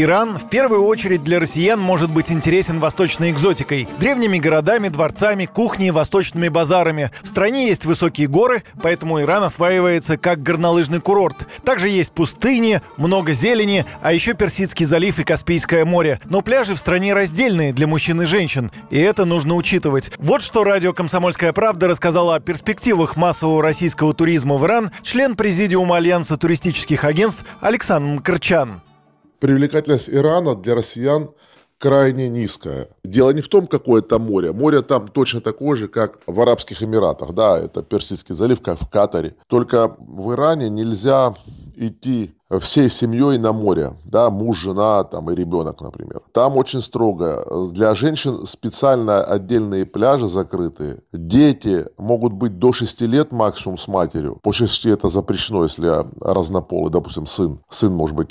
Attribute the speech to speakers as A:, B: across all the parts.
A: Иран в первую очередь для россиян может быть интересен восточной экзотикой, древними городами, дворцами, кухней, восточными базарами. В стране есть высокие горы, поэтому Иран осваивается как горнолыжный курорт. Также есть пустыни, много зелени, а еще Персидский залив и Каспийское море. Но пляжи в стране раздельные для мужчин и женщин, и это нужно учитывать. Вот что радио «Комсомольская правда» рассказала о перспективах массового российского туризма в Иран член президиума Альянса туристических агентств Александр Мкрчан
B: привлекательность Ирана для россиян крайне низкая. Дело не в том, какое там море. Море там точно такое же, как в Арабских Эмиратах. Да, это Персидский залив, как в Катаре. Только в Иране нельзя идти всей семьей на море, да, муж, жена там и ребенок, например. Там очень строго. Для женщин специально отдельные пляжи закрытые. Дети могут быть до 6 лет максимум с матерью. По 6 это запрещено, если разнополый, допустим, сын. Сын может быть,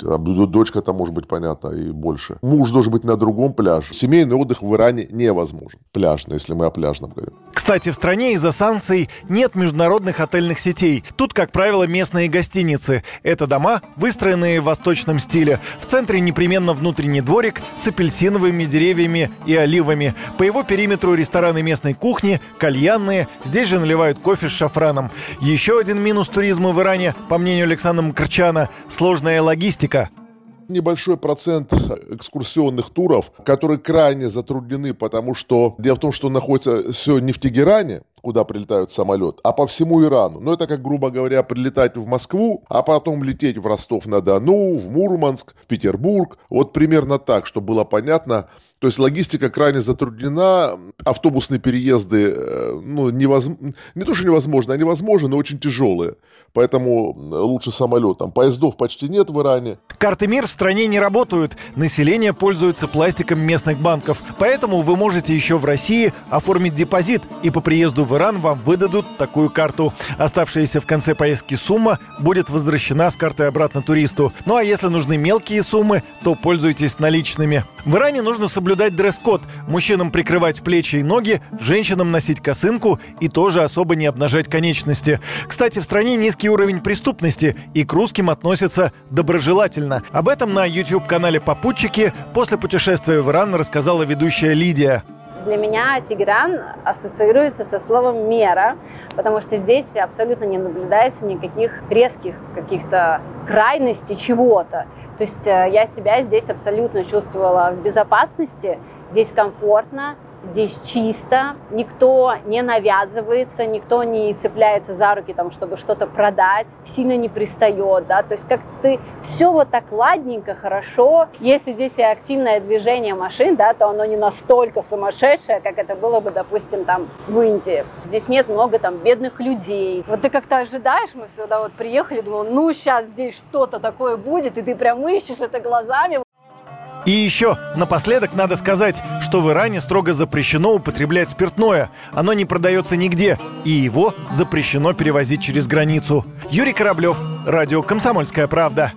B: дочка там может быть, понятно, и больше. Муж должен быть на другом пляже. Семейный отдых в Иране невозможен. Пляжный, если мы о пляжном говорим.
A: Кстати, в стране из-за санкций нет международных отельных сетей. Тут, как правило, местные гостиницы. Это дома, вы выстроенные в восточном стиле. В центре непременно внутренний дворик с апельсиновыми деревьями и оливами. По его периметру рестораны местной кухни, кальянные. Здесь же наливают кофе с шафраном. Еще один минус туризма в Иране, по мнению Александра Мкрчана, сложная логистика
B: небольшой процент экскурсионных туров, которые крайне затруднены, потому что дело в том, что находится все не в Тегеране, куда прилетают самолет, а по всему Ирану. Но это как, грубо говоря, прилетать в Москву, а потом лететь в Ростов-на-Дону, в Мурманск, в Петербург. Вот примерно так, чтобы было понятно, то есть логистика крайне затруднена, автобусные переезды э, ну, невозможно, не то, что невозможно, они возможны, но очень тяжелые. Поэтому лучше самолетом. Поездов почти нет в Иране.
A: Карты МИР в стране не работают. Население пользуется пластиком местных банков. Поэтому вы можете еще в России оформить депозит, и по приезду в Иран вам выдадут такую карту. Оставшаяся в конце поездки сумма будет возвращена с карты обратно туристу. Ну а если нужны мелкие суммы, то пользуйтесь наличными. В Иране нужно соблюдать дресс-код. Мужчинам прикрывать плечи и ноги, женщинам носить косынку и тоже особо не обнажать конечности. Кстати, в стране низкий уровень преступности и к русским относятся доброжелательно. Об этом на YouTube-канале «Попутчики» после путешествия в Иран рассказала ведущая Лидия.
C: Для меня Тегеран ассоциируется со словом «мера», потому что здесь абсолютно не наблюдается никаких резких каких-то крайностей чего-то. То есть э, я себя здесь абсолютно чувствовала в безопасности, здесь комфортно, здесь чисто, никто не навязывается, никто не цепляется за руки, там, чтобы что-то продать, сильно не пристает, да, то есть как ты все вот так ладненько, хорошо. Если здесь и активное движение машин, да, то оно не настолько сумасшедшее, как это было бы, допустим, там в Индии. Здесь нет много там бедных людей. Вот ты как-то ожидаешь, мы сюда вот приехали, думал, ну сейчас здесь что-то такое будет, и ты прям ищешь это глазами,
A: и еще, напоследок надо сказать, что в Иране строго запрещено употреблять спиртное. Оно не продается нигде, и его запрещено перевозить через границу. Юрий Кораблев, Радио «Комсомольская правда».